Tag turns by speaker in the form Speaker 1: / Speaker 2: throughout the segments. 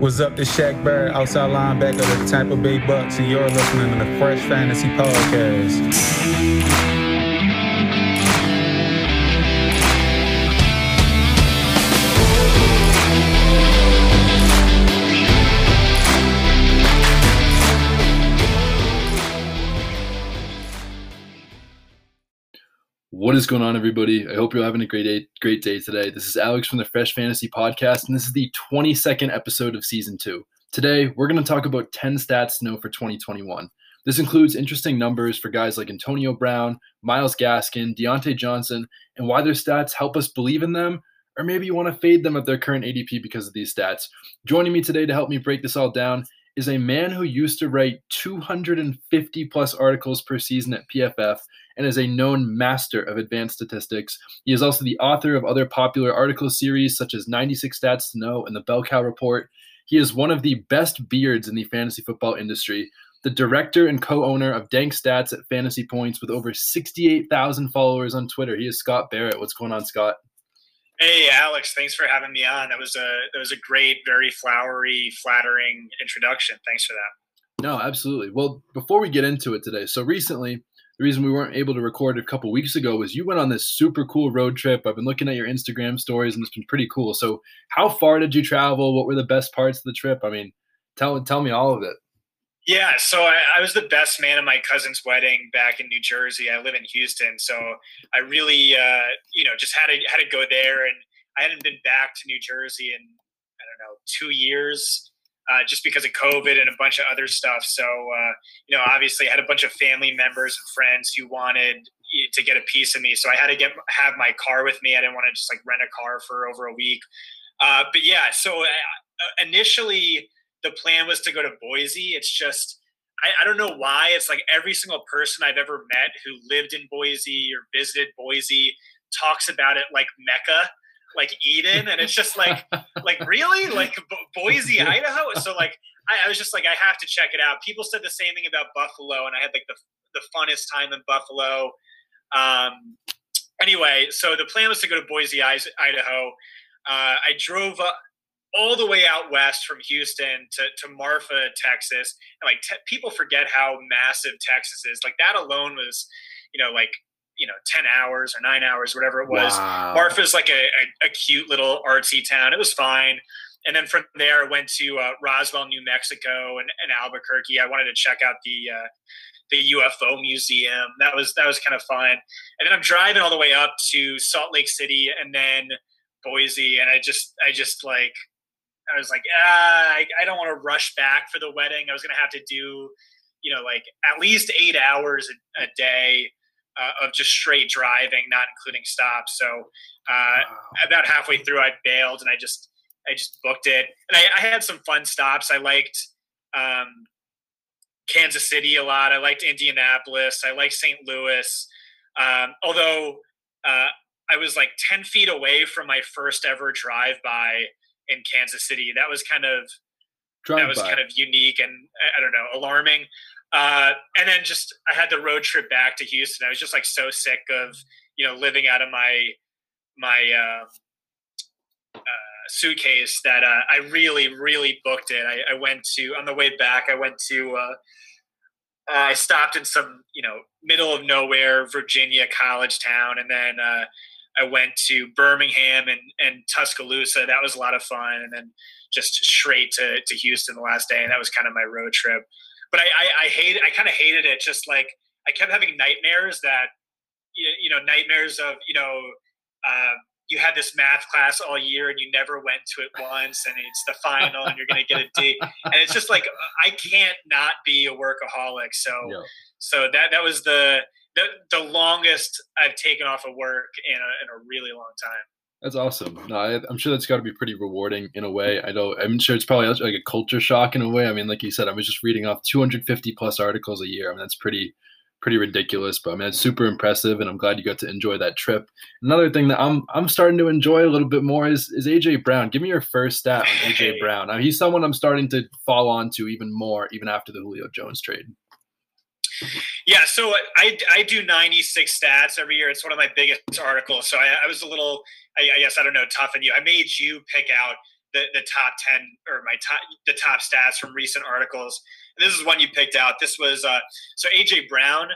Speaker 1: What's up, this Shaq Barrett, outside linebacker of the Tampa Bay Bucs, and you're listening to the Fresh Fantasy Podcast.
Speaker 2: What is going on, everybody? I hope you're having a great day, great day today. This is Alex from the Fresh Fantasy Podcast, and this is the 22nd episode of season two. Today, we're going to talk about 10 stats to know for 2021. This includes interesting numbers for guys like Antonio Brown, Myles Gaskin, Diontae Johnson, and why their stats help us believe in them, or maybe you want to fade them at their current ADP because of these stats. Joining me today to help me break this all down is a man who used to write 250 plus articles per season at PFF and is a known master of advanced statistics. He is also the author of other popular article series such as 96 Stats to Know and the Bell Cow Report. He is one of the best beards in the fantasy football industry, the director and co owner of Dank Stats at Fantasy Points with over 68,000 followers on Twitter. He is Scott Barrett. What's going on, Scott?
Speaker 3: Hey Alex, thanks for having me on. That was a that was a great, very flowery, flattering introduction. Thanks for that.
Speaker 2: No, absolutely. Well, before we get into it today, so recently the reason we weren't able to record a couple weeks ago was you went on this super cool road trip. I've been looking at your Instagram stories and it's been pretty cool. So, how far did you travel? What were the best parts of the trip? I mean, tell tell me all of it.
Speaker 3: Yeah, so I, I, was the best man at my cousin's wedding back in New Jersey. I live in Houston, so I really, uh, you know, just had to had to go there, and I hadn't been back to New Jersey in I don't know two years, uh, just because of COVID and a bunch of other stuff. So, uh, you know, obviously, I had a bunch of family members and friends who wanted to get a piece of me, so I had to get have my car with me. I didn't want to just like rent a car for over a week. Uh, but yeah, so uh, initially the plan was to go to Boise. It's just I, I, don't know why. It's like every single person I've ever met who lived in Boise or visited Boise talks about it like Mecca, like Eden, and it's just like like really like Boise, Idaho. So like I, I was just like I have to check it out. People said the same thing about Buffalo, and I had like the the funnest time in Buffalo. Um, anyway, so the plan was to go to Boise, Idaho. Uh, I drove up all the way out west from Houston to, to Marfa, Texas. And like te- people forget how massive Texas is. Like that alone was, you know, like you know, ten hours or nine hours, whatever it was. Wow. Marfa is like a, a, a, cute little artsy town. It was fine. And then from there, I went to uh, Roswell, New Mexico, and, and, Albuquerque. I wanted to check out the uh, the UFO museum. That was that was kind of fun. And then I'm driving all the way up to Salt Lake City, and then Boise, and I just I just like I was like, ah, I, I don't want to rush back for the wedding. I was going to have to do, you know, like at least eight hours a, a day uh, of just straight driving, not including stops. So uh, wow. about halfway through, I bailed and I just I just booked it. And I, I had some fun stops. I liked um, Kansas City a lot. I liked Indianapolis. I liked St. Louis. Um, although uh, I was like ten feet away from my first ever drive by in Kansas City. That was kind of Drive that was by. kind of unique and I don't know alarming. Uh, and then just I had the road trip back to Houston. I was just like so sick of you know living out of my my uh, uh, suitcase that uh, I really really booked it. I, I, went to on the way back. I went to uh, I stopped in some you know middle of nowhere Virginia college town, and then uh, I went to Birmingham and, and Tuscaloosa. That was a lot of fun. And then just straight to, to Houston the last day. And that was kind of my road trip. But I, I, I hated, I kind of hated it. Just like I kept having nightmares that, you know, nightmares of, you know, uh, you had this math class all year and you never went to it once and it's the final and you're going to get a D. And it's just like, I can't not be a workaholic. So, yeah. so that, that was the, the, the longest I've taken off of work in a, in a really long time.
Speaker 2: That's awesome. No, I, am sure that's got to be pretty rewarding in a way. I know. I'm sure it's probably like a culture shock in a way. I mean, like you said, I was just reading off 250 plus articles a year. I mean, that's pretty, pretty ridiculous. But I mean, it's super impressive, and I'm glad you got to enjoy that trip. Another thing that I'm I'm starting to enjoy a little bit more is is AJ Brown. Give me your first stat on AJ Brown. Now, he's someone I'm starting to fall onto even more, even after the Julio Jones trade.
Speaker 3: Yeah, so I, I do 96 stats every year. It's one of my biggest articles. So I, I was a little, I, I, guess, I don't know, tough on you. I made you pick out the, the top 10 or my top the top stats from recent articles. And this is one you picked out. This was uh, so AJ Brown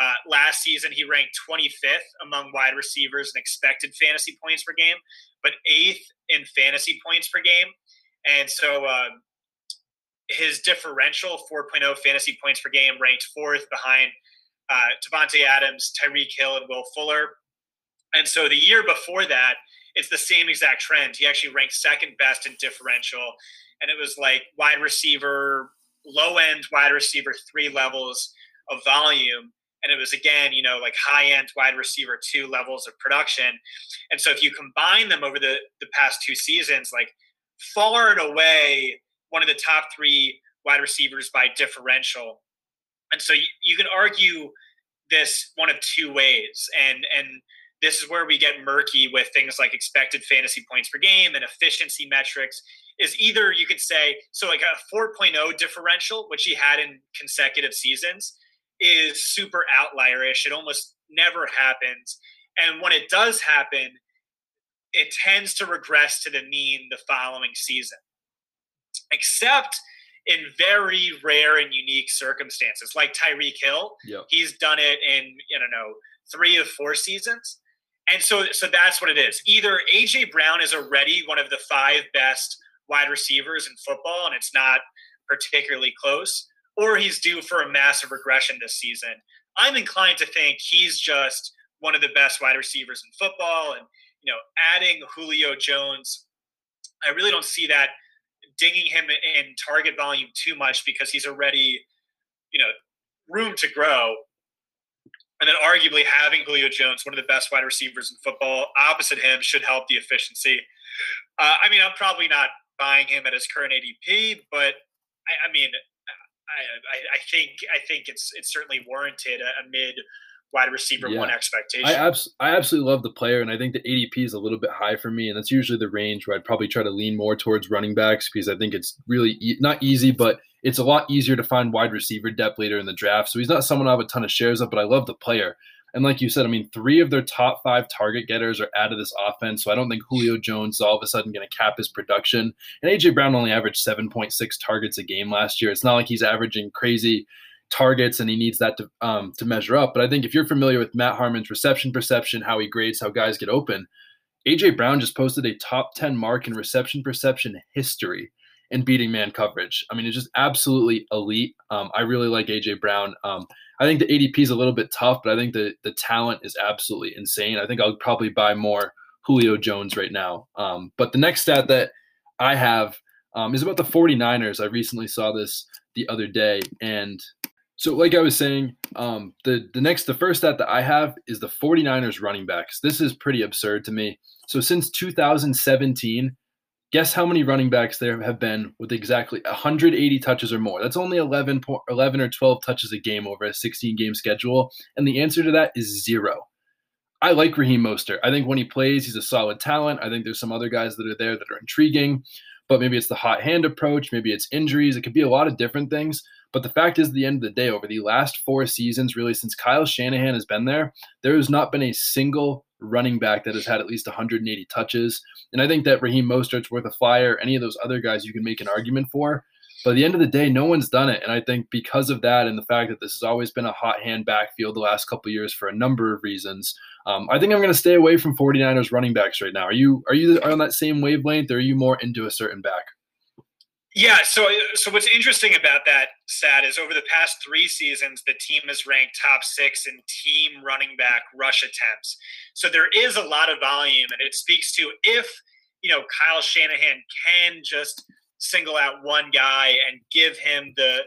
Speaker 3: uh, last season he ranked 25th among wide receivers in expected fantasy points per game, but eighth in fantasy points per game. And so uh, his differential 4.0 fantasy points per game ranked fourth behind uh, Davante Adams, Tyreek Hill, and Will Fuller. And so the year before that, it's the same exact trend. He actually ranked second best in differential, and it was like wide receiver, low end wide receiver, three levels of volume. And it was again, you know, like high end wide receiver two levels of production. And so if you combine them over the, the past two seasons, like far and away one of the top three wide receivers by differential. And so you, you can argue this one of two ways. And and this is where we get murky with things like expected fantasy points per game and efficiency metrics is either you could say so like a 4.0 differential which he had in consecutive seasons is super outlierish. It almost never happens and when it does happen it tends to regress to the mean the following season. Except in very rare and unique circumstances like Tyreek Hill
Speaker 2: yep.
Speaker 3: he's done it in I don't know 3 of 4 seasons and so, so that's what it is. Either AJ Brown is already one of the five best wide receivers in football, and it's not particularly close, or he's due for a massive regression this season. I'm inclined to think he's just one of the best wide receivers in football, and you know, adding Julio Jones, I really don't see that dinging him in target volume too much because he's already, you know, room to grow. And then arguably having Julio Jones, one of the best wide receivers in football, opposite him should help the efficiency. Uh, I mean, I'm probably not buying him at his current ADP, but I, I mean, I, I, I, think I think it's it's certainly warranted a, a mid wide receiver yeah. one expectation.
Speaker 2: I, abs- I absolutely love the player, and I think the ADP is a little bit high for me, and that's usually the range where I'd probably try to lean more towards running backs because I think it's really e- not easy, but it's a lot easier to find wide receiver depth later in the draft. So he's not someone I have a ton of shares of, but I love the player. And like you said, I mean, three of their top five target getters are out of this offense. So I don't think Julio Jones is all of a sudden going to cap his production. And AJ Brown only averaged 7.6 targets a game last year. It's not like he's averaging crazy targets and he needs that to um, to measure up. But I think if you're familiar with Matt Harmon's reception perception, how he grades how guys get open, AJ Brown just posted a top 10 mark in reception perception history and beating man coverage. I mean, it's just absolutely elite. Um, I really like AJ Brown. Um, I think the ADP is a little bit tough, but I think the the talent is absolutely insane. I think I'll probably buy more Julio Jones right now. Um, but the next stat that I have um, is about the 49ers. I recently saw this the other day, and so like I was saying, um, the the next the first stat that I have is the 49ers running backs. This is pretty absurd to me. So since 2017, Guess how many running backs there have been with exactly 180 touches or more? That's only 11, 11 or 12 touches a game over a 16 game schedule. And the answer to that is zero. I like Raheem Mostert. I think when he plays, he's a solid talent. I think there's some other guys that are there that are intriguing, but maybe it's the hot hand approach, maybe it's injuries. It could be a lot of different things. But the fact is, at the end of the day, over the last four seasons, really since Kyle Shanahan has been there, there has not been a single running back that has had at least 180 touches. And I think that Raheem Mostert's worth a flyer. Any of those other guys you can make an argument for. But at the end of the day, no one's done it. And I think because of that and the fact that this has always been a hot hand backfield the last couple years for a number of reasons, um, I think I'm going to stay away from 49ers running backs right now. Are you are you on that same wavelength or are you more into a certain back?
Speaker 3: Yeah, so so what's interesting about that stat is over the past three seasons, the team has ranked top six in team running back rush attempts. So there is a lot of volume, and it speaks to if you know Kyle Shanahan can just single out one guy and give him the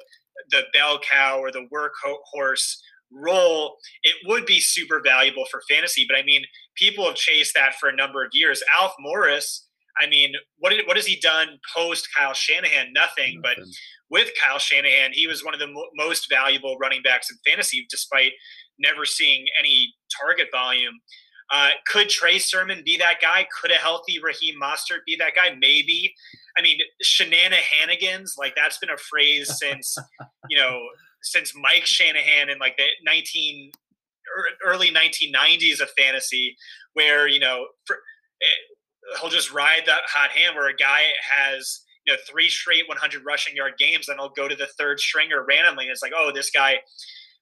Speaker 3: the bell cow or the workhorse role, it would be super valuable for fantasy. But I mean, people have chased that for a number of years. Alf Morris I mean, what did, what has he done post Kyle Shanahan? Nothing. Nothing. But with Kyle Shanahan, he was one of the mo- most valuable running backs in fantasy, despite never seeing any target volume. Uh, could Trey Sermon be that guy? Could a healthy Raheem Mostert be that guy? Maybe. I mean, Shanahanigans, like that's been a phrase since, you know, since Mike Shanahan in like the 19 early 1990s of fantasy, where, you know, for, he'll just ride that hot hand where a guy has you know three straight 100 rushing yard games, then he'll go to the third stringer randomly, and it's like, oh, this guy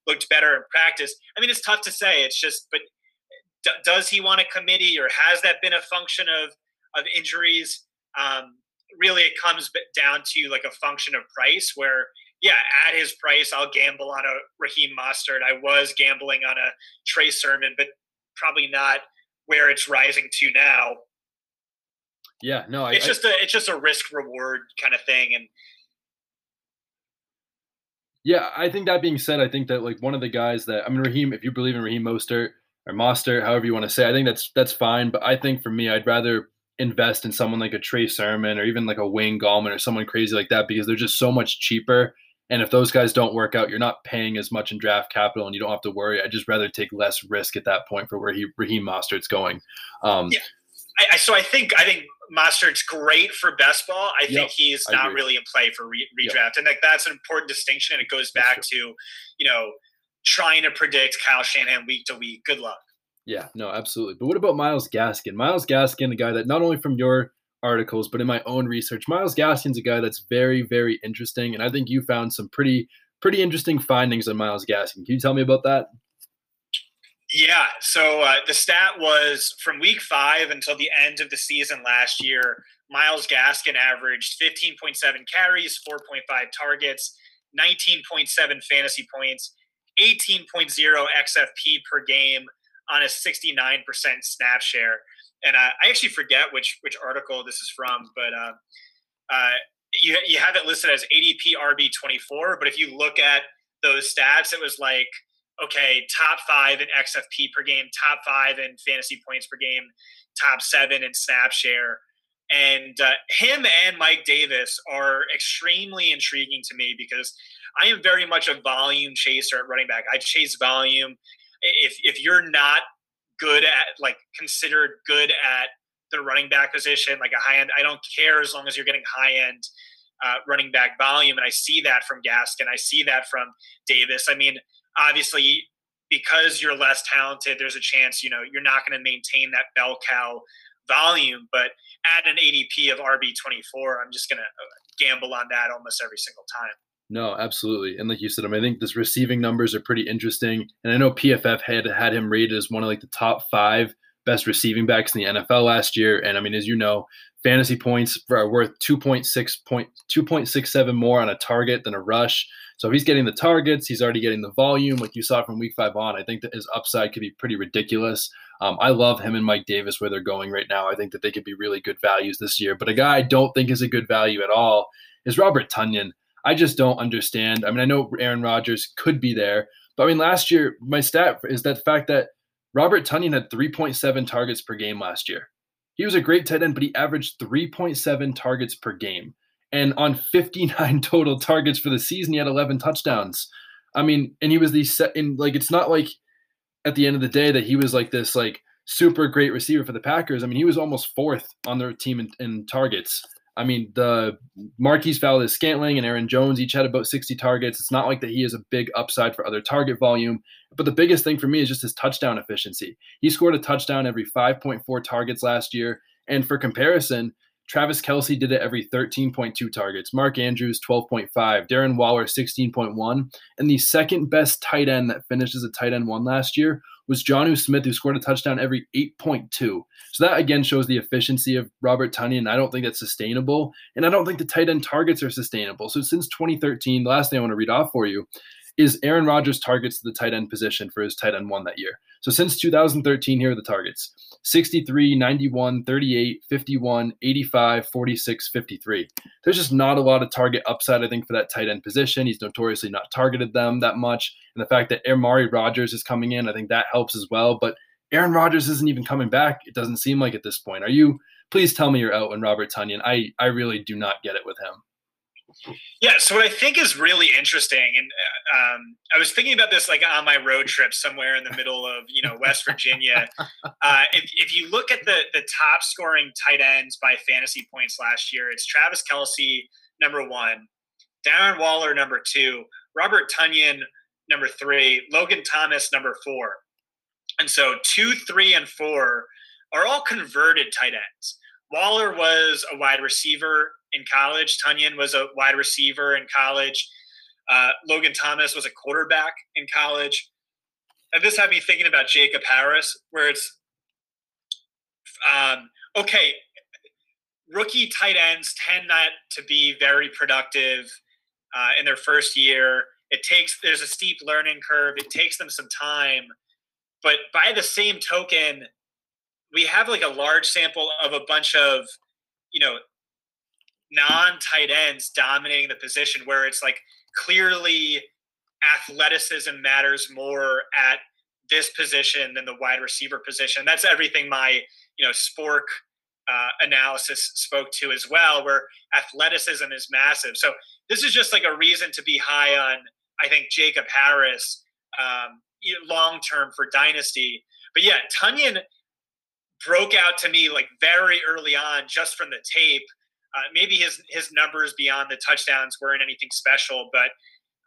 Speaker 3: looked better in practice. I mean, it's tough to say. It's just, but d- does he want a committee, or has that been a function of of injuries? Um, really, it comes down to like a function of price, where yeah, at his price, I'll gamble on a Raheem Mostert. I was gambling on a Trey Sermon, but probably not where it's rising to now.
Speaker 2: Yeah, no,
Speaker 3: I, it's just I, a it's just a risk reward kind of thing, and
Speaker 2: yeah, I think that being said, I think that like one of the guys that I mean, Raheem, if you believe in Raheem Mostert or Mostert, however you want to say, I think that's that's fine. But I think for me, I'd rather invest in someone like a Trey Sermon or even like a Wayne Gallman or someone crazy like that because they're just so much cheaper. And if those guys don't work out, you're not paying as much in draft capital, and you don't have to worry. I'd just rather take less risk at that point for where he Raheem Mostert's going. Um,
Speaker 3: yeah, I, so I think I think Mostert's great for best ball. I think he's not really in play for re- redraft, yep. and like that's an important distinction. And it goes back to you know trying to predict Kyle Shanahan week to week. Good luck.
Speaker 2: Yeah, no, absolutely. But what about Myles Gaskin? Myles Gaskin, a guy that not only from your articles, but in my own research, Myles Gaskin's a guy that's very, very interesting, and I think you found some pretty, pretty interesting findings on Myles Gaskin. Can you tell me about that?
Speaker 3: Yeah. So uh, the stat was from week five until the end of the season last year. Myles Gaskin averaged 15.7 carries, 4.5 targets, 19.7 fantasy points, 18.0 XFP per game on a 69% snap share. And uh, I actually forget which which article this is from, but uh, uh, you you have it listed as ADP RB 24. But if you look at those stats, it was like okay, top five in XFP per game, top five in fantasy points per game, top seven in snap share. And uh, him and Mike Davis are extremely intriguing to me because I am very much a volume chaser at running back. I chase volume. If if you're not good at like considered good at the running back position, like a high end, I don't care as long as you're getting high end uh, running back volume. And I see that from Gaskin. I see that from Davis. I mean, obviously because you're less talented, there's a chance, you know, you're not going to maintain that bell cow volume. But at an ADP of RB24, I'm just going to uh, gamble on that almost every single time.
Speaker 2: No, absolutely. And like you said, I, think this receiving numbers are pretty interesting. And I know PFF had had him rated as one of like the top five best receiving backs in the NFL last year. And I mean, as you know, fantasy points are worth 2.6 point 2.67 more on a target than a rush. So he's getting the targets, he's already getting the volume, like you saw from week five on. I think that his upside could be pretty ridiculous. Um, I love him and Mike Davis where they're going right now. I think that they could be really good values this year. But a guy I don't think is a good value at all is Robert Tonyan. I just don't understand. I mean, I know Aaron Rodgers could be there, but I mean, last year my stat is that fact that Robert Tonyan had 3.7 targets per game last year. He was a great tight end, but he averaged 3.7 targets per game. And on 59 total targets for the season, he had 11 touchdowns. I mean, and he was the set in like it's not like at the end of the day that he was like this like super great receiver for the Packers. I mean, he was almost fourth on their team in, in targets. I mean, the Marquez Valdes-Scantling and Aaron Jones each had about 60 targets. It's not like that he is a big upside for other target volume, but the biggest thing for me is just his touchdown efficiency. He scored a touchdown every 5.4 targets last year. And for comparison, Travis Kelce did it every 13.2 targets. Mark Andrews, 12.5. Darren Waller, 16.1. And the second best tight end that finished as a tight end one last year was Jonnu Smith, who scored a touchdown every 8.2. So that again shows the efficiency of Robert Tonyan, and I don't think that's sustainable. And I don't think the tight end targets are sustainable. So since 2013, the last thing I want to read off for you is Aaron Rodgers' targets the tight end position for his tight end one that year. So since 2013, here are the targets 63, 91, 38, 51, 85, 46, 53. There's just not a lot of target upside, I think, for that tight end position. He's notoriously not targeted them that much. And the fact that Amari Rodgers is coming in, I think that helps as well. But Aaron Rodgers isn't even coming back. It doesn't seem like at this point. Are you? Please tell me you're out on Robert Tonyan. I I really do not get it with him.
Speaker 3: Yeah. So what I think is really interesting, and uh, um, I was thinking about this like on my road trip somewhere in the middle of you know West Virginia. Uh, if, if you look at the the top scoring tight ends by fantasy points last year, it's Travis Kelce number one, Darren Waller number two, Robert Tonyan number three, Logan Thomas number four, and so two, three, and four are all converted tight ends Waller was a wide receiver in college. Tonyan was a wide receiver in college. Uh, Logan Thomas was a quarterback in college. And this had me thinking about Jacob Harris, where it's um, okay, rookie tight ends tend not to be very productive uh, in their first year. It takes there's a steep learning curve. It takes them some time, but by the same token, we have like a large sample of a bunch of you know non tight ends dominating the position where it's like clearly athleticism matters more at this position than the wide receiver position. That's everything my you know Spork uh, analysis spoke to as well, where athleticism is massive. So this is just like a reason to be high on. I think Jacob Harris um, long term for dynasty. But yeah, Tonyan broke out to me like very early on just from the tape. Uh, maybe his his numbers beyond the touchdowns weren't anything special, but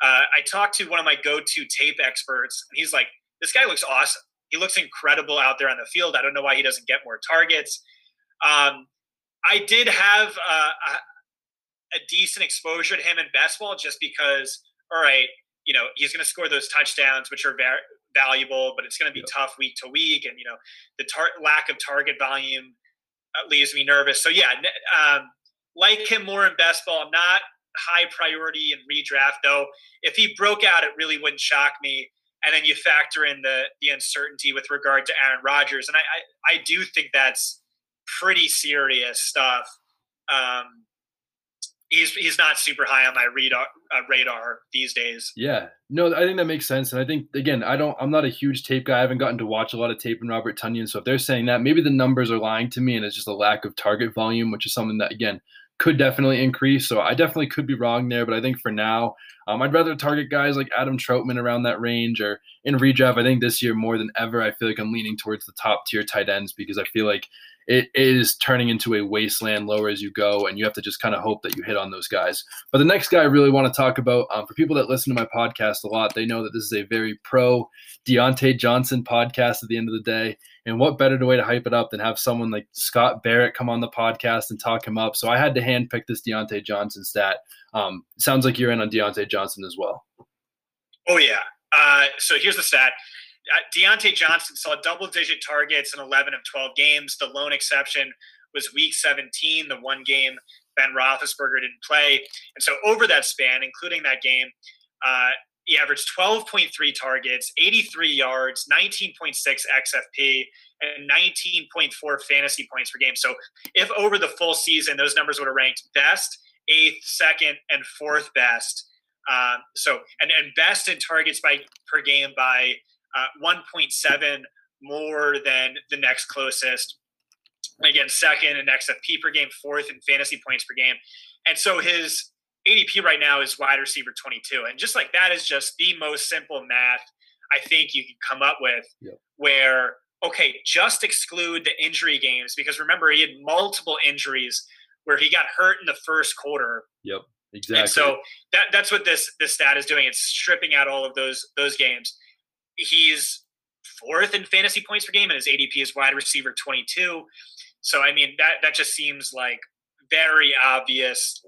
Speaker 3: uh, I talked to one of my go-to tape experts, and he's like, "This guy looks awesome. He looks incredible out there on the field. I don't know why he doesn't get more targets." Um, I did have uh, a, a, decent exposure to him in best ball just because, all right, you know, he's going to score those touchdowns, which are very valuable, but it's going to be tough week to week. And, you know, the tar- lack of target volume uh, leaves me nervous. So, yeah, um, like him more in best ball. I'm not high priority in redraft, though. If he broke out, it really wouldn't shock me. And then you factor in the the uncertainty with regard to Aaron Rodgers, and I I, I do think that's pretty serious stuff. Um, he's he's not super high on my radar uh, radar these days.
Speaker 2: Yeah, no, I think that makes sense, and I think again, I don't, I'm not a huge tape guy. I haven't gotten to watch a lot of tape in Robert Tonyan, so if they're saying that, maybe the numbers are lying to me, and it's just a lack of target volume, which is something that again could definitely increase. So I definitely could be wrong there, but I think for now, um, I'd rather target guys like Adam Trautman around that range or in redraft. I think this year more than ever, I feel like I'm leaning towards the top tier tight ends because I feel like it is turning into a wasteland lower as you go, and you have to just kind of hope that you hit on those guys. But the next guy I really want to talk about, um, for people that listen to my podcast a lot, they know that this is a very pro Diontae Johnson podcast at the end of the day. And what better way to hype it up than have someone like Scott Barrett come on the podcast and talk him up? So I had to handpick this Diontae Johnson stat. Um, sounds like you're in on Diontae Johnson as well.
Speaker 3: Oh, yeah. Uh, so here's the stat uh, Diontae Johnson saw double digit targets in 11 of 12 games. The lone exception was week 17, the one game Ben Roethlisberger didn't play. And so over that span, including that game, uh, he averaged 12.3 targets, 83 yards, 19.6 XFP, and 19.4 fantasy points per game. So if over the full season, those numbers would have ranked best, eighth, second, and fourth best. Um, so and, and best in targets by per game by uh, 1.7 more than the next closest. Again, second in XFP per game, fourth in fantasy points per game. And so his ADP right now is wide receiver 22. And just like that is just the most simple math I think you can come up with yep. where, okay, just exclude the injury games because remember, he had multiple injuries where he got hurt in the first quarter.
Speaker 2: Yep. Exactly.
Speaker 3: And so that that's what this this stat is doing. It's stripping out all of those those games he's fourth in fantasy points per game, and his ADP is wide receiver 22. So, I mean, that, that just seems like very obvious,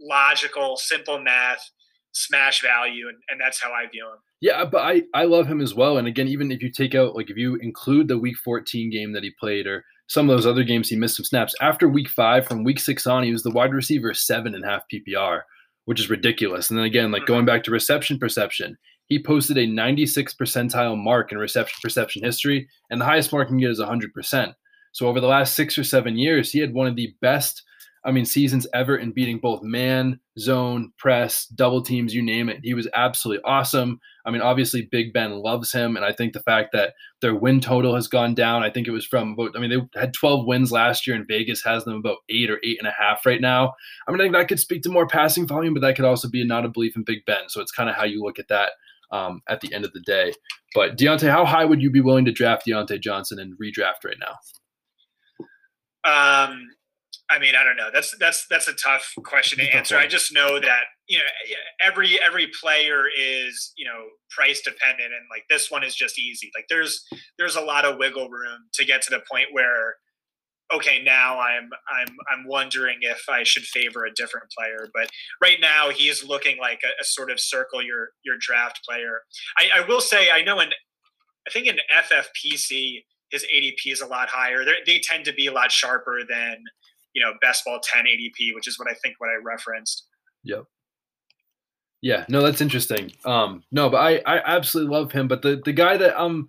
Speaker 3: logical, simple math, smash value, and, and that's how I view him.
Speaker 2: Yeah, but I, I love him as well. And again, even if you take out, like, if you include the week 14 game that he played or some of those other games he missed some snaps, after week five, from week six on, he was the wide receiver seven and a half PPR, which is ridiculous. And then again, like going back to reception perception, he posted a 96 percentile mark in reception perception history, and the highest mark he can get is 100%. So over the last six or seven years, he had one of the best, I mean, seasons ever in beating both man, zone, press, double teams, you name it. He was absolutely awesome. I mean, obviously, Big Ben loves him, and I think the fact that their win total has gone down, I think it was from about, I mean, they had 12 wins last year, and Vegas has them about eight or eight and a half right now. I mean, I think that could speak to more passing volume, but that could also be not a belief in Big Ben. So it's kind of how you look at that um, at the end of the day. But Diontae, how high would you be willing to draft Diontae Johnson and redraft right now?
Speaker 3: Um, I mean, I don't know. That's that's that's a tough question to answer. I just know that you know every every player is you know price dependent, and like this one is just easy. Like there's there's a lot of wiggle room to get to the point where okay, now I'm I'm I'm wondering if I should favor a different player. But right now, he's looking like a, a sort of circle your your draft player. I, I, will say, I know in I think in FFPC his ADP is a lot higher. They're, they tend to be a lot sharper than you know best ball 10 ADP, which is what I think what I referenced.
Speaker 2: Yep. Yeah, no, that's interesting. Um, no, but I, I absolutely love him. But the the guy that I'm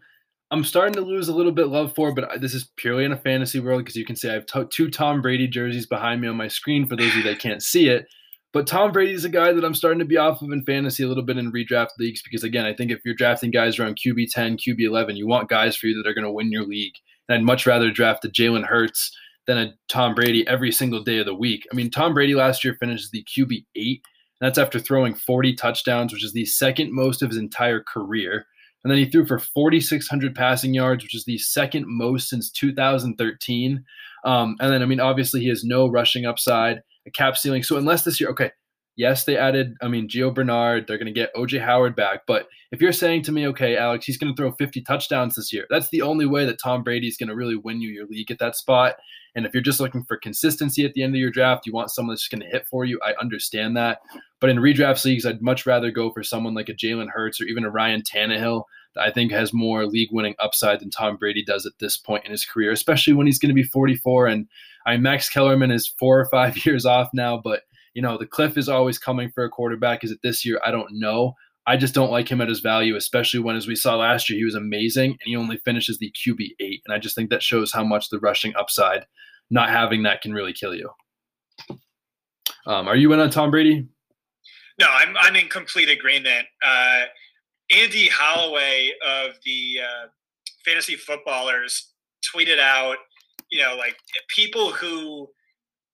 Speaker 2: I'm starting to lose a little bit love for, but this is purely in a fantasy world because you can see I have two Tom Brady jerseys behind me on my screen for those of you that can't see it. But Tom Brady is a guy that I'm starting to be off of in fantasy a little bit in redraft leagues because again, I think if you're drafting guys around QB 10, QB 11, you want guys for you that are going to win your league. And I'd much rather draft the Jalen Hurts than a Tom Brady every single day of the week. I mean, Tom Brady last year finished the QB eight. That's after throwing 40 touchdowns, which is the second most of his entire career. And then he threw for 4,600 passing yards, which is the second most since 2013. Um, and then, I mean, obviously, he has no rushing upside, a cap ceiling. So, unless this year, okay, yes, they added, I mean, Gio Bernard, they're going to get OJ Howard back. But if you're saying to me, okay, Alex, he's going to throw 50 touchdowns this year, that's the only way that Tom Brady is going to really win you your league at that spot. And if you're just looking for consistency at the end of your draft, you want someone that's going to hit for you. I understand that. But in redraft leagues, I'd much rather go for someone like a Jalen Hurts or even a Ryan Tannehill that I think has more league winning upside than Tom Brady does at this point in his career, especially when he's going to be 44. And I Max Kellerman is four or five years off now, but you know, the cliff is always coming for a quarterback. Is it this year? I don't know. I just don't like him at his value, especially when, as we saw last year, he was amazing and he only finishes the QB eight. And I just think that shows how much the rushing upside, not having that, can really kill you. Um, are you in on Tom Brady?
Speaker 3: No, I'm I'm in complete agreement. Uh, Andy Holloway of the uh, fantasy footballers tweeted out, you know, like people who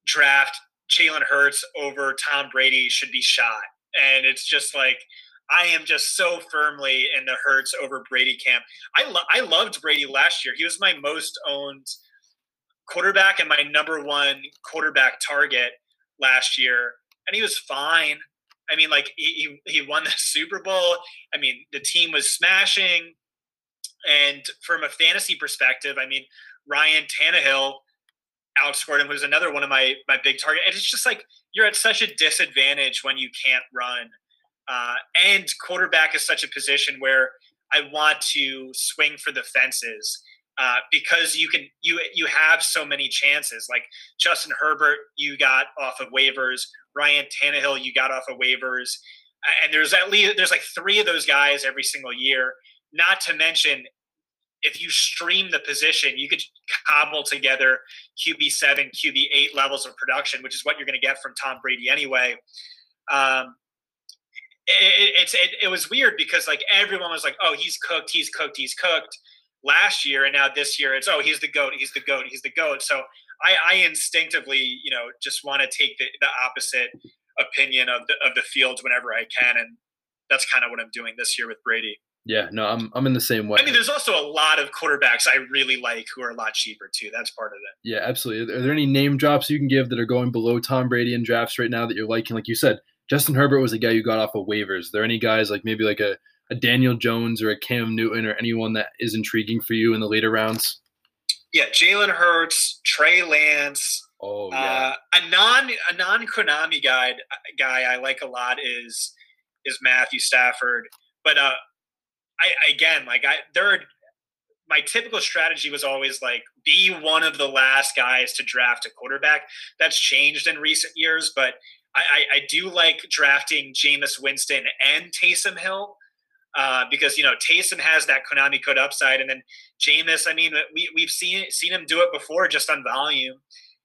Speaker 3: draft Jalen Hurts over Tom Brady should be shot, and it's just like I am just so firmly in the Hurts over Brady camp. I lo- I loved Brady last year. He was my most owned quarterback and my number one quarterback target last year, and he was fine. I mean, like he, he won the Super Bowl. I mean, the team was smashing. And from a fantasy perspective, I mean, Ryan Tannehill outscored him who's another one of my my big target. And it's just like you're at such a disadvantage when you can't run. Uh, and quarterback is such a position where I want to swing for the fences uh, because you can you you have so many chances. Like Justin Herbert, you got off of waivers. Ryan Tannehill, you got off of waivers, and there's at least there's like three of those guys every single year. Not to mention, if you stream the position, you could cobble together QB seven, QB eight levels of production, which is what you're going to get from Tom Brady anyway. Um, it, it's it, it was weird because like everyone was like, "Oh, he's cooked, he's cooked, he's cooked." Last year and now this year, it's oh, he's the goat, he's the goat, he's the goat. So I, I instinctively, you know, just want to take the, the opposite opinion of the of the field whenever I can, and that's kind of what I'm doing this year with Brady.
Speaker 2: Yeah, no, I'm I'm in the same way.
Speaker 3: I mean, there's also a lot of quarterbacks I really like who are a lot cheaper too. That's part of it.
Speaker 2: Yeah, absolutely. Are there any name drops you can give that are going below Tom Brady in drafts right now that you're liking? Like you said, Justin Herbert was a guy you got off of waivers. Are there any guys like maybe like a, a Daniel Jones or a Cam Newton or anyone that is intriguing for you in the later rounds?
Speaker 3: Yeah, Jalen Hurts, Trey Lance,
Speaker 2: Oh yeah.
Speaker 3: Uh, a non a non Konami guy guy I like a lot is is Matthew Stafford. But uh, I again like I there are my typical strategy was always like be one of the last guys to draft a quarterback. That's changed in recent years, but I, I, do like drafting Jameis Winston and Taysom Hill uh, because you know Taysom has that Konami code upside, and then Jameis. I mean, we we've seen seen him do it before just on volume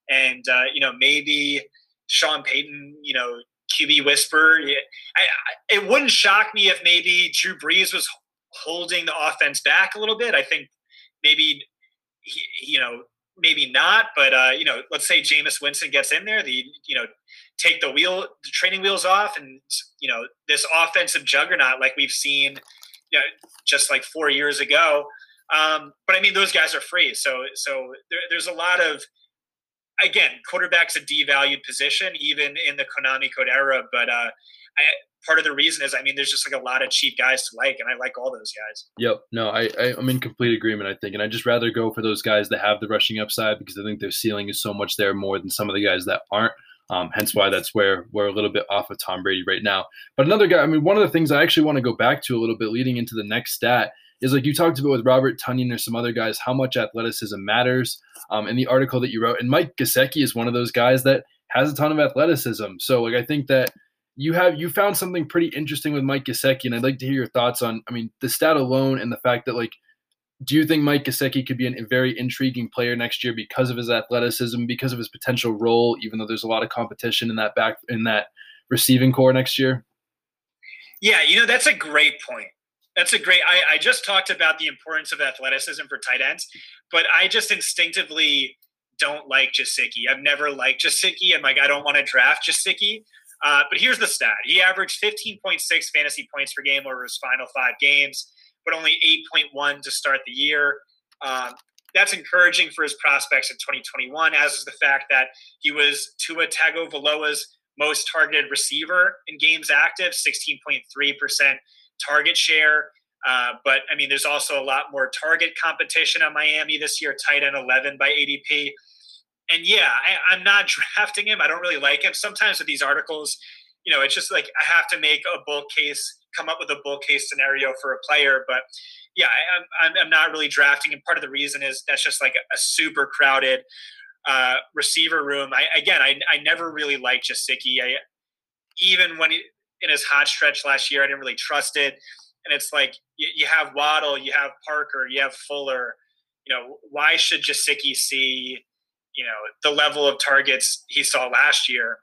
Speaker 3: and uh, you know maybe Sean Payton, you know QB whisper. I, I, it wouldn't shock me if maybe Drew Brees was holding the offense back a little bit. I think maybe you know maybe not, but uh, you know let's say Jameis Winston gets in there, the you know take the wheel the training wheels off, and you know this offensive juggernaut like we've seen. You know, just like four years ago, um, but I mean, those guys are free. So, so there, there's a lot of again, quarterback's a devalued position, even in the Konami code era. But uh, I, part of the reason is, I mean, there's just like a lot of cheap guys to like, and I like all those guys.
Speaker 2: Yep. No, I, I am in complete agreement. I think, and I just rather go for those guys that have the rushing upside because I think their ceiling is so much there more than some of the guys that aren't. Um, hence why that's where we're a little bit off of Tom Brady right now. But another guy, I mean, one of the things I actually want to go back to a little bit leading into the next stat is like you talked about with Robert Tonyan or some other guys, how much athleticism matters. Um, in the article that you wrote, and Mike Gesicki is one of those guys that has a ton of athleticism. So like I think that you have you found something pretty interesting with Mike Gesicki, and I'd like to hear your thoughts on. I mean, the stat alone and the fact that like, do you think Mike Gesicki could be an, a very intriguing player next year because of his athleticism, because of his potential role, even though there's a lot of competition in that back in that receiving core next year?
Speaker 3: Yeah, you know that's a great point. That's a great. I, I just talked about the importance of athleticism for tight ends, but I just instinctively don't like Gesicki. I've never liked Gesicki. I'm like, I don't want to draft Gesicki. Uh, but here's the stat: he averaged 15.6 fantasy points per game over his final five games, but only 8.1 to start the year. Um, that's encouraging for his prospects in 2021, as is the fact that he was Tua Tagovailoa's most targeted receiver in games active, 16.3% target share. Uh, but I mean, there's also a lot more target competition on Miami this year, tight end 11 by ADP and yeah, I, I'm not drafting him. I don't really like him. Sometimes with these articles, you know, it's just like I have to make a bull case, come up with a bull case scenario for a player. But yeah, I, I'm, I'm not really drafting. And part of the reason is that's just like a, super crowded uh, receiver room. I, again, I, I never really liked Gesicki. I, even when he, in his hot stretch last year, I didn't really trust it. And it's like you, you have Waddle, you have Parker, you have Fuller. You know, why should Gesicki see you know the level of targets he saw last year.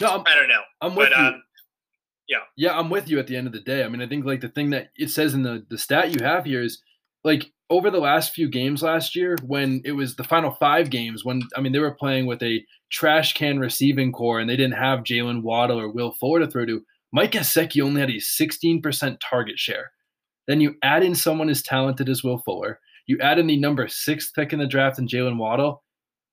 Speaker 3: No, I'm, I do not know.
Speaker 2: I'm with but, you. Um, yeah, yeah, I'm with you. At the end of the day, I mean, I think like the thing that it says in the the stat you have here is like over the last few games last year, when it was the final five games, when I mean they were playing with a trash can receiving core and they didn't have Jaylen Waddle or Will Fuller to throw to. Mike Gesicki only had a 16% target share. Then you add in someone as talented as Will Fuller. You add in the number six pick in the draft and Jaylen Waddle,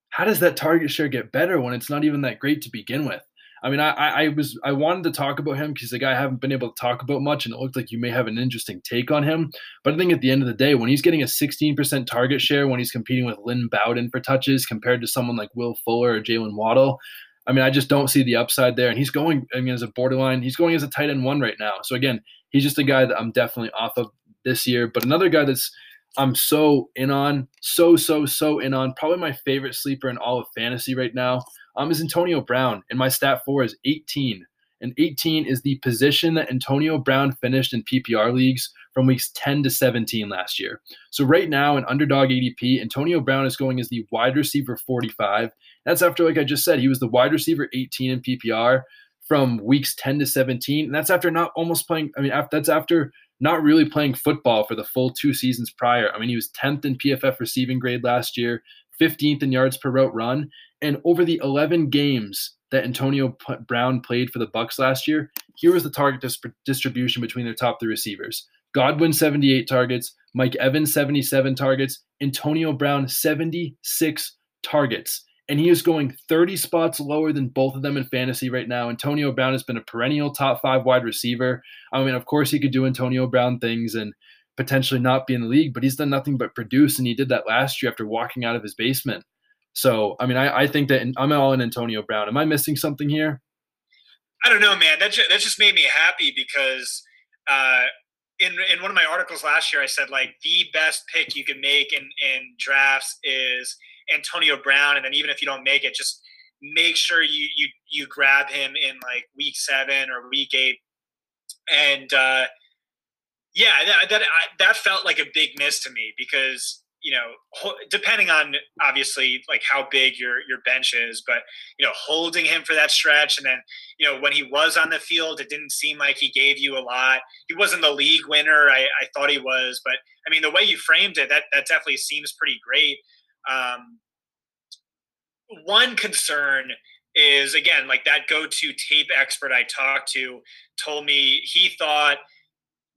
Speaker 2: how does that target share get better when it's not even that great to begin with? I mean, I, I was I wanted to talk about him because the guy I haven't been able to talk about much, and it looked like you may have an interesting take on him. But I think at the end of the day, when he's getting a 16% target share, when he's competing with Lynn Bowden for touches compared to someone like Will Fuller or Jaylen Waddle, I mean, I just don't see the upside there. And he's going, I mean, as a borderline, he's going as a tight end one right now. So again, he's just a guy that I'm definitely off of this year. But another guy that's I'm so in on, so so so in on. Probably my favorite sleeper in all of fantasy right now um, is Antonio Brown, and my stat four is 18. And 18 is the position that Antonio Brown finished in PPR leagues from weeks 10 to 17 last year. So right now in underdog ADP, Antonio Brown is going as the wide receiver 45. That's after, like I just said, he was the wide receiver 18 in PPR from weeks 10 to 17. And that's after not almost playing. I mean, that's after not really playing football for the full two seasons prior. I mean, he was 10th in PFF receiving grade last year, 15th in yards per route run, and over the 11 games that Antonio Brown played for the Bucs last year, here was the target dis- distribution between their top three receivers. Godwin 78 targets, Mike Evans 77 targets, Antonio Brown 76 targets and he is going 30 spots lower than both of them in fantasy right now. Antonio Brown has been a perennial top five wide receiver. I mean, of course, he could do Antonio Brown things and potentially not be in the league, but he's done nothing but produce, and he did that last year after walking out of his basement. So, I mean, I, I think that I'm all in Antonio Brown. Am I missing something here?
Speaker 3: I don't know, man. That just, that just made me happy because uh, in in one of my articles last year, I said like the best pick you can make in in drafts is Antonio Brown, and then even if you don't make it, just make sure you you you grab him in like week seven or week eight, and uh, yeah, that that that felt like a big miss to me because you know depending on obviously like how big your your bench is but you know holding him for that stretch and then you know when he was on the field it didn't seem like he gave you a lot. He wasn't the league winner i, I thought he was but i mean the way you framed it that that definitely seems pretty great um, one concern is again like that go-to tape expert I talked to told me he thought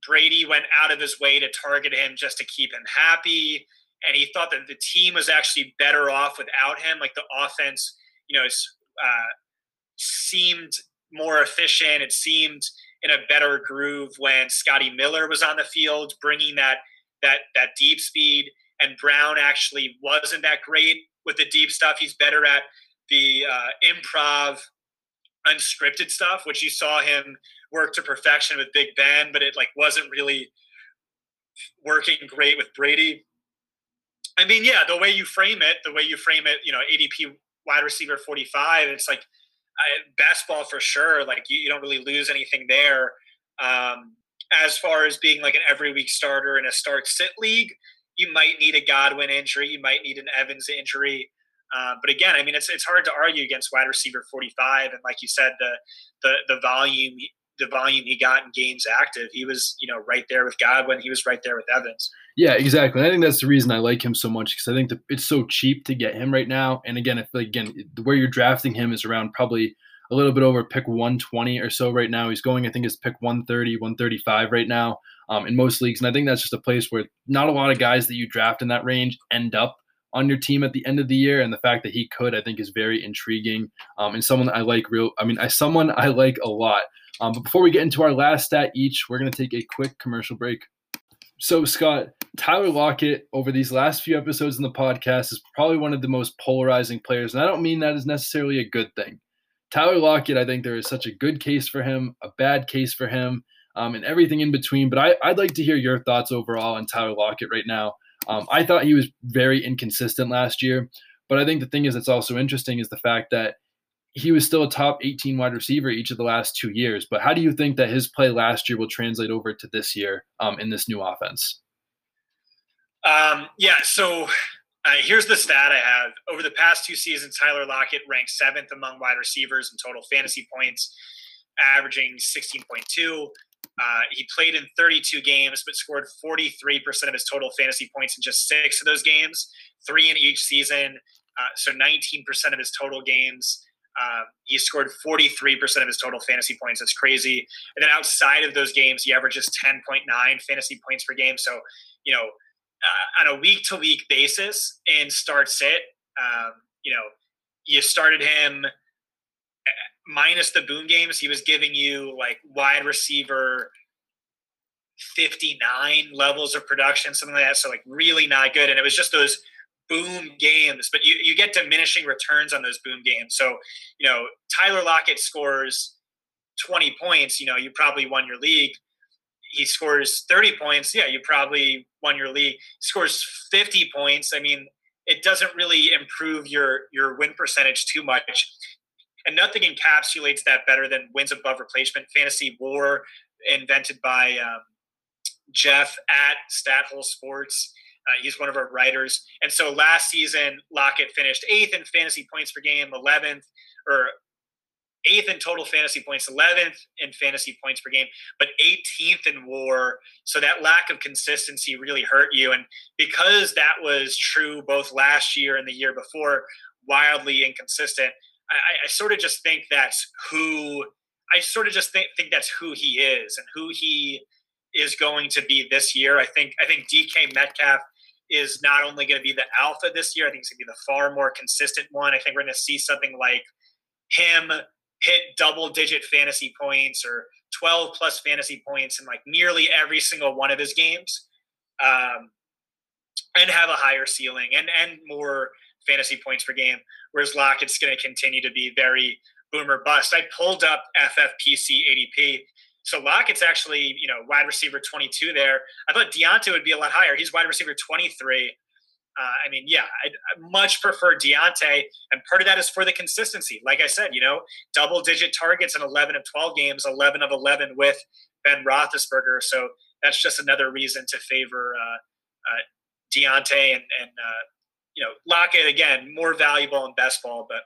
Speaker 3: Brady went out of his way to target him just to keep him happy. and he thought that the team was actually better off without him. Like the offense, you know, uh, seemed more efficient. It seemed in a better groove when Scotty Miller was on the field, bringing that that that deep speed. And Brown actually wasn't that great with the deep stuff. He's better at the uh, improv, unscripted stuff, which you saw him work to perfection with Big Ben, but it like wasn't really working great with Brady. I mean, yeah, the way you frame it, the way you frame it, you know, ADP wide receiver 45, it's like I, best ball for sure. Like you, you, don't really lose anything there. Um, as far as being like an every week starter in a start sit league, you might need a Godwin injury, you might need an Evans injury. Uh, but again, I mean, it's it's hard to argue against wide receiver 45, and like you said, the the the volume the volume he got in games active, he was you know right there with Godwin, he was right there with Evans.
Speaker 2: Yeah, exactly. And I think that's the reason I like him so much because I think that it's so cheap to get him right now. And again, if again where you're drafting him is around probably a little bit over pick 120 or so right now. He's going, I think, is pick 130, 135 right now um, in most leagues. And I think that's just a place where not a lot of guys that you draft in that range end up on your team at the end of the year. And the fact that he could, I think, is very intriguing. Um, and someone I like real. I mean, I someone I like a lot. Um, but before we get into our last stat each, we're going to take a quick commercial break. So, Scott, Tyler Lockett, over these last few episodes in the podcast, is probably one of the most polarizing players. And I don't mean that as necessarily a good thing. Tyler Lockett, I think there is such a good case for him, a bad case for him, um, and everything in between. But I, would like to hear your thoughts overall on Tyler Lockett right now. Um, I thought he was very inconsistent last year. But I think the thing is that's also interesting is the fact that he was still a top 18 wide receiver each of the last two years. But how do you think that his play last year will translate over to this year um, in this new offense?
Speaker 3: Um, yeah, so uh, here's the stat I have. Over the past two seasons, Tyler Lockett ranked seventh among wide receivers in total fantasy points, averaging 16.2. Uh, he played in 32 games, but scored 43% of his total fantasy points in just six of those games, three in each season. Uh, so 19% of his total games. Um, he scored 43% of his total fantasy points. That's crazy. And then outside of those games, he averages 10.9 fantasy points per game. So, you know, uh, on a week to week basis in start sit, um, you know, you started him minus the boom games. He was giving you like wide receiver 59 levels of production, something like that. So, like, really not good. And it was just those boom games, but you, you get diminishing returns on those boom games. So, you know, Tyler Lockett scores 20 points, you know, you probably won your league. He scores 30 points, yeah, you probably won your league. He scores 50 points. I mean, it doesn't really improve your your win percentage too much. And nothing encapsulates that better than wins above replacement. Fantasy War, invented by um, Jeff at Stathole Sports uh, he's one of our writers. And so last season, Lockett finished eighth in fantasy points per game, 11th or eighth in total fantasy points, 11th in fantasy points per game, but 18th in war. So that lack of consistency really hurt you. And because that was true both last year and the year before, wildly inconsistent, I, I sort of just think that's who I sort of just think, think that's who he is and who he is going to be this year. I think I think DK Metcalf is not only going to be the alpha this year, I think he's going to be the far more consistent one. I think we're going to see something like him hit double digit fantasy points or 12 plus fantasy points in like nearly every single one of his games um, and have a higher ceiling and, and more fantasy points per game. Whereas Lockett's going to continue to be very boomer bust. I pulled up FFPC ADP so Lockett's actually, you know, wide receiver 22 there. I thought Diontae would be a lot higher. He's wide receiver 23. Uh, I mean, yeah, I, I much prefer Diontae, and part of that is for the consistency. Like I said, you know, double digit targets in 11 of 12 games, 11 of 11 with Ben Roethlisberger. So that's just another reason to favor uh, uh, Diontae and, and uh, you know, Lockett again, more valuable in best ball, but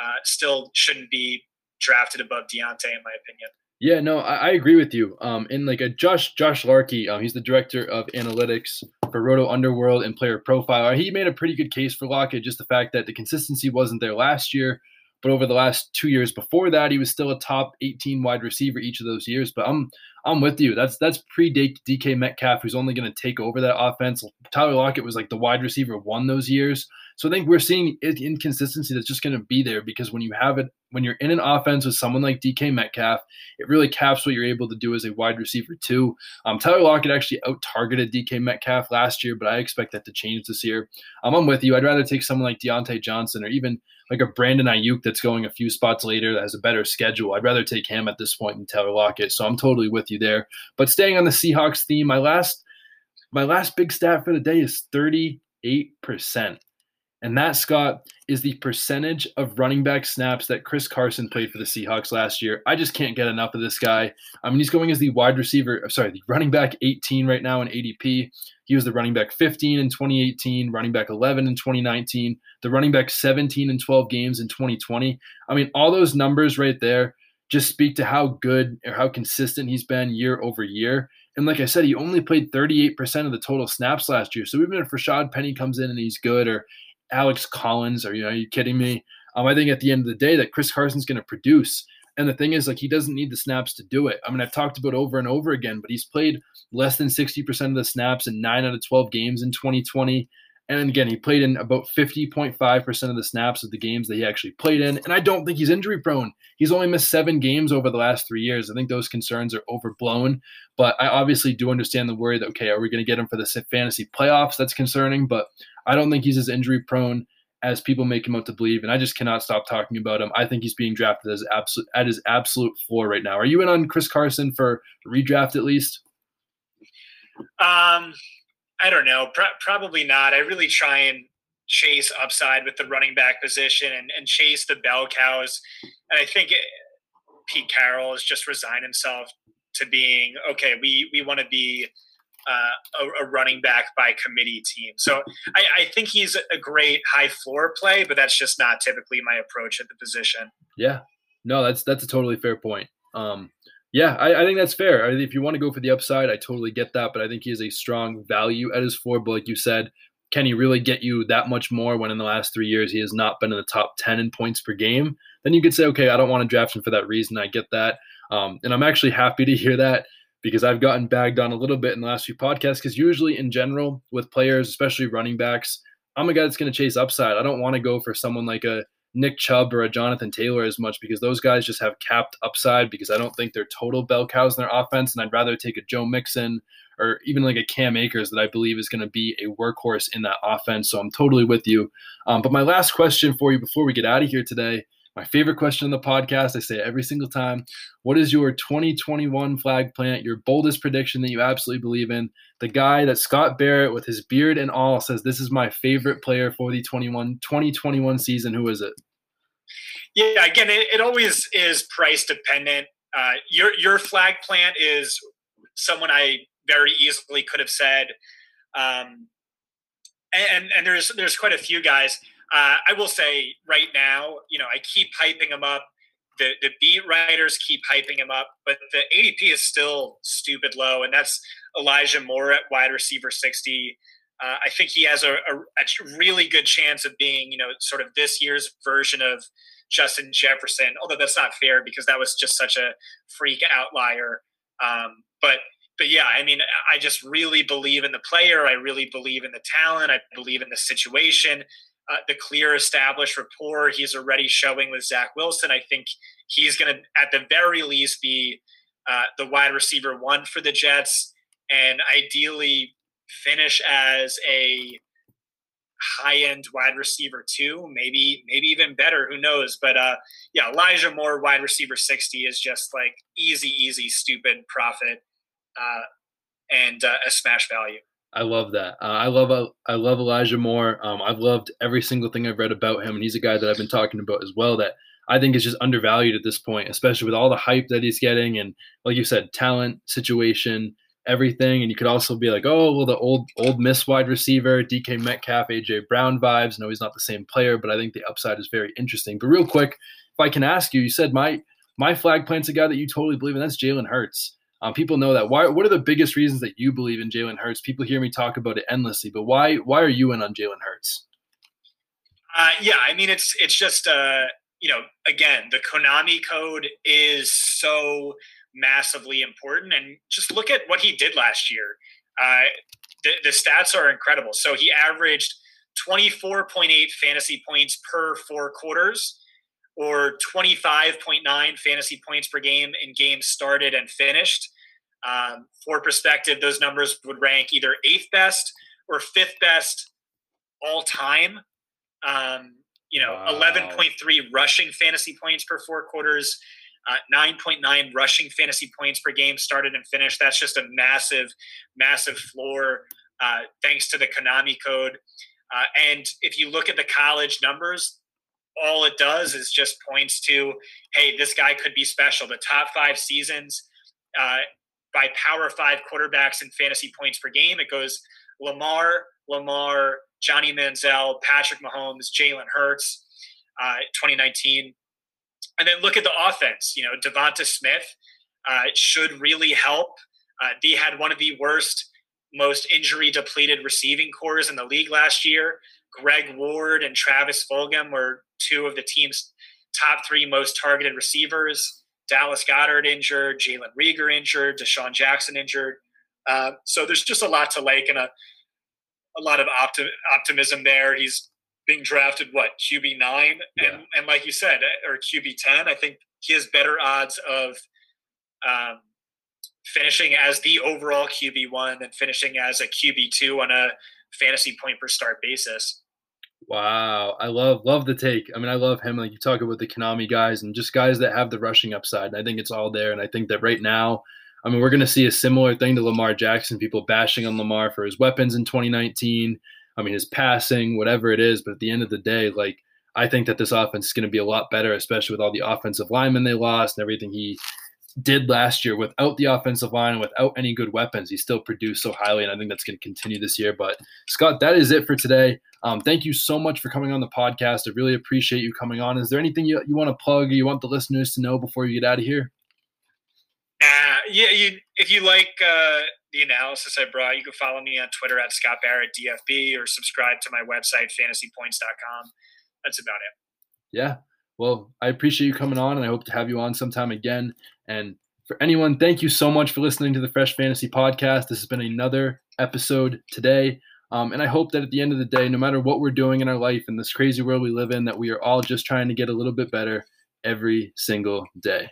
Speaker 3: uh, still shouldn't be drafted above Diontae, in my opinion.
Speaker 2: Yeah, no, I, I, agree with you. Um, in like a Josh Josh Larkey, um, he's the director of analytics for Roto Underworld and PlayerProfiler. He made a pretty good case for Lockett, just the fact that the consistency wasn't there last year, But over the last two years before that, he was still a top 18 wide receiver each of those years. But I'm I'm with you. That's that's pre DK Metcalf, who's only going to take over that offense. Tyler Lockett was like the wide receiver one those years. So I think we're seeing inconsistency that's just going to be there because when you have it, when you're in an offense with someone like DK Metcalf, it really caps what you're able to do as a wide receiver too. Um, Tyler Lockett actually out targeted DK Metcalf last year, but I expect that to change this year. Um, I'm with you. I'd rather take someone like Diontae Johnson or even like a Brandon Aiyuk that's going a few spots later that has a better schedule. I'd rather take him at this point than Taylor Lockett. So I'm totally with you there. But staying on the Seahawks theme, my last my last big stat for the day is 38%. And that, Scott, is the percentage of running back snaps that Chris Carson played for the Seahawks last year. I just can't get enough of this guy. I mean, he's going as the wide receiver, uh, sorry, the running back 18 right now in ADP. He was the running back 15 in 2018, running back 11 in 2019, the running back 17 in 12 games in 2020. I mean, all those numbers right there just speak to how good or how consistent he's been year over year. And like I said, he only played 38% of the total snaps last year. So even if Rashaad Penny comes in and he's good, or Alex Collins. Are you are you kidding me? Um, I think at the end of the day that Chris Carson's going to produce. And the thing is, like, he doesn't need the snaps to do it. I mean, I've talked about over and over again, but he's played less than 60% of the snaps in nine out of 12 games in 2020. And again, he played in about 50.5% of the snaps of the games that he actually played in. And I don't think he's injury prone. He's only missed seven games over the last three years. I think those concerns are overblown. But I obviously do understand the worry that, okay, are we going to get him for the fantasy playoffs? That's concerning. But I don't think he's as injury prone as people make him out to believe, and I just cannot stop talking about him. I think he's being drafted as absolute at his absolute floor right now. Are you in on Chris Carson for redraft at least?
Speaker 3: Um, I don't know. Pro- probably not. I really try and chase upside with the running back position and, and chase the bell cows. And I think it, Pete Carroll has just resigned himself to being okay. We we want to be uh, a, a, running back by committee team. So I, I, think he's a great high floor play, but that's just not typically my approach at the position.
Speaker 2: Yeah, no, that's that's a totally fair point. Um, yeah, I, I, think that's fair. if you want to go for the upside, I totally get that, but I think he is a strong value at his floor. But like you said, can he really get you that much more when in the last three years he has not been in the top 10 in points per game? Then you could say, okay, I don't want to draft him for that reason. I get that. Um, and I'm actually happy to hear that because I've gotten bagged on a little bit in the last few podcasts. Because usually, in general, with players, especially running backs, I'm a guy that's going to chase upside. I don't want to go for someone like a Nick Chubb or a Jonathan Taylor as much because those guys just have capped upside because I don't think they're total bell cows in their offense. And I'd rather take a Joe Mixon or even like a Cam Akers that I believe is going to be a workhorse in that offense. So I'm totally with you. Um, but my last question for you before we get out of here today my favorite question on the podcast. I say it every single time. What is your 2021 flag plant, your boldest prediction that you absolutely believe in? The guy that Scott Barrett, with his beard and all, says this is my favorite player for the 21, 2021 season. Who is it?
Speaker 3: Yeah, again, it, it always is price dependent. Uh, your your flag plant is someone I very easily could have said, um, and and there's there's quite a few guys. Uh, I will say right now, you know, I keep hyping him up. The the beat writers keep hyping him up, but the ADP is still stupid low, and that's Elijah Moore at wide receiver sixty. Uh, I think he has a, a, a, really good chance of being, you know, sort of this year's version of Justin Jefferson. Although that's not fair because that was just such a freak outlier. Um, but but yeah, I mean, I just really believe in the player. I really believe in the talent. I believe in the situation uh, the clear established rapport he's already showing with Zach Wilson. I think he's going to, at the very least, be uh, the wide receiver one for the Jets, and ideally finish as a high end wide receiver two, maybe maybe even better. Who knows? But uh, yeah, Elijah Moore, wide receiver sixty, is just like easy, easy, stupid profit uh, and uh, a smash value.
Speaker 2: I love that. Uh, I love uh, I love Elijah Moore. Um, I've loved every single thing I've read about him, and he's a guy that I've been talking about as well. That I think is just undervalued at this point, especially with all the hype that he's getting, and like you said, talent, situation, everything. And you could also be like, oh, well, the old Ole Miss wide receiver, DK Metcalf, AJ Brown vibes. No, he's not the same player, but I think the upside is very interesting. But real quick, if I can ask you, you said my my flag plant's a guy that you totally believe in. That's Jalen Hurts. Um, people know that. Why? What are the biggest reasons that you believe in Jalen Hurts? People hear me talk about it endlessly, but why? Why are you in on Jalen Hurts?
Speaker 3: Uh, yeah, I mean it's it's just uh, you know, again, the Konami code is so massively important. And just look at what he did last year. Uh, the, the stats are incredible. So he averaged 24.8 fantasy points per four quarters or 25.9 fantasy points per game in games started and finished. Um, for perspective, those numbers would rank either eighth best or fifth best all time. Um, you know, wow. 11.3 rushing fantasy points per four quarters, uh, 9.9 rushing fantasy points per game started and finished. That's just a massive, massive floor uh, thanks to the Konami code. Uh, and if you look at the college numbers, all it does is just points to, hey, this guy could be special. The top five seasons uh, by Power Five quarterbacks in fantasy points per game, it goes Lamar, Lamar, Johnny Manziel, Patrick Mahomes, Jalen Hurts, uh, 2019. And then look at the offense. You know, Devonta Smith uh, should really help. Uh, they had one of the worst, most injury depleted receiving corps in the league last year. Greg Ward and Travis Fulgham were two of the team's top three most targeted receivers. Dallas Goedert injured, Jalen Reagor injured, DeSean Jackson injured. Uh, so there's just a lot to like and a a lot of opti- optimism there. He's being drafted what QB nine, yeah. and and like you said, or QB ten. I think he has better odds of um, finishing as the overall QB one than finishing as a QB two on a fantasy point per start basis.
Speaker 2: Wow, I love love the take. I mean, I love him. Like you talk about the Konami guys and just guys that have the rushing upside. And I think it's all there. And I think that right now, I mean, we're going to see a similar thing to Lamar Jackson. People bashing on Lamar for his weapons in 2019. I mean, his passing, whatever it is. But at the end of the day, like I think that this offense is going to be a lot better, especially with all the offensive linemen they lost and everything he did last year without the offensive line and without any good weapons. He still produced so highly, and I think that's going to continue this year. But Scott, that is it for today. Um, thank you so much for coming on the podcast. I really appreciate you coming on. Is there anything you, you want to plug or you want the listeners to know before you get out of here?
Speaker 3: Uh, yeah, you, if you like uh, the analysis I brought, you can follow me on Twitter at Scott Barrett DFB or subscribe to my website, fantasypoints.com. That's about it.
Speaker 2: Yeah. Well, I appreciate you coming on, and I hope to have you on sometime again. And for anyone, thank you so much for listening to the Fresh Fantasy Podcast. This has been another episode today. Um, and I hope that at the end of the day, no matter what we're doing in our life in this crazy world we live in, that we are all just trying to get a little bit better every single day.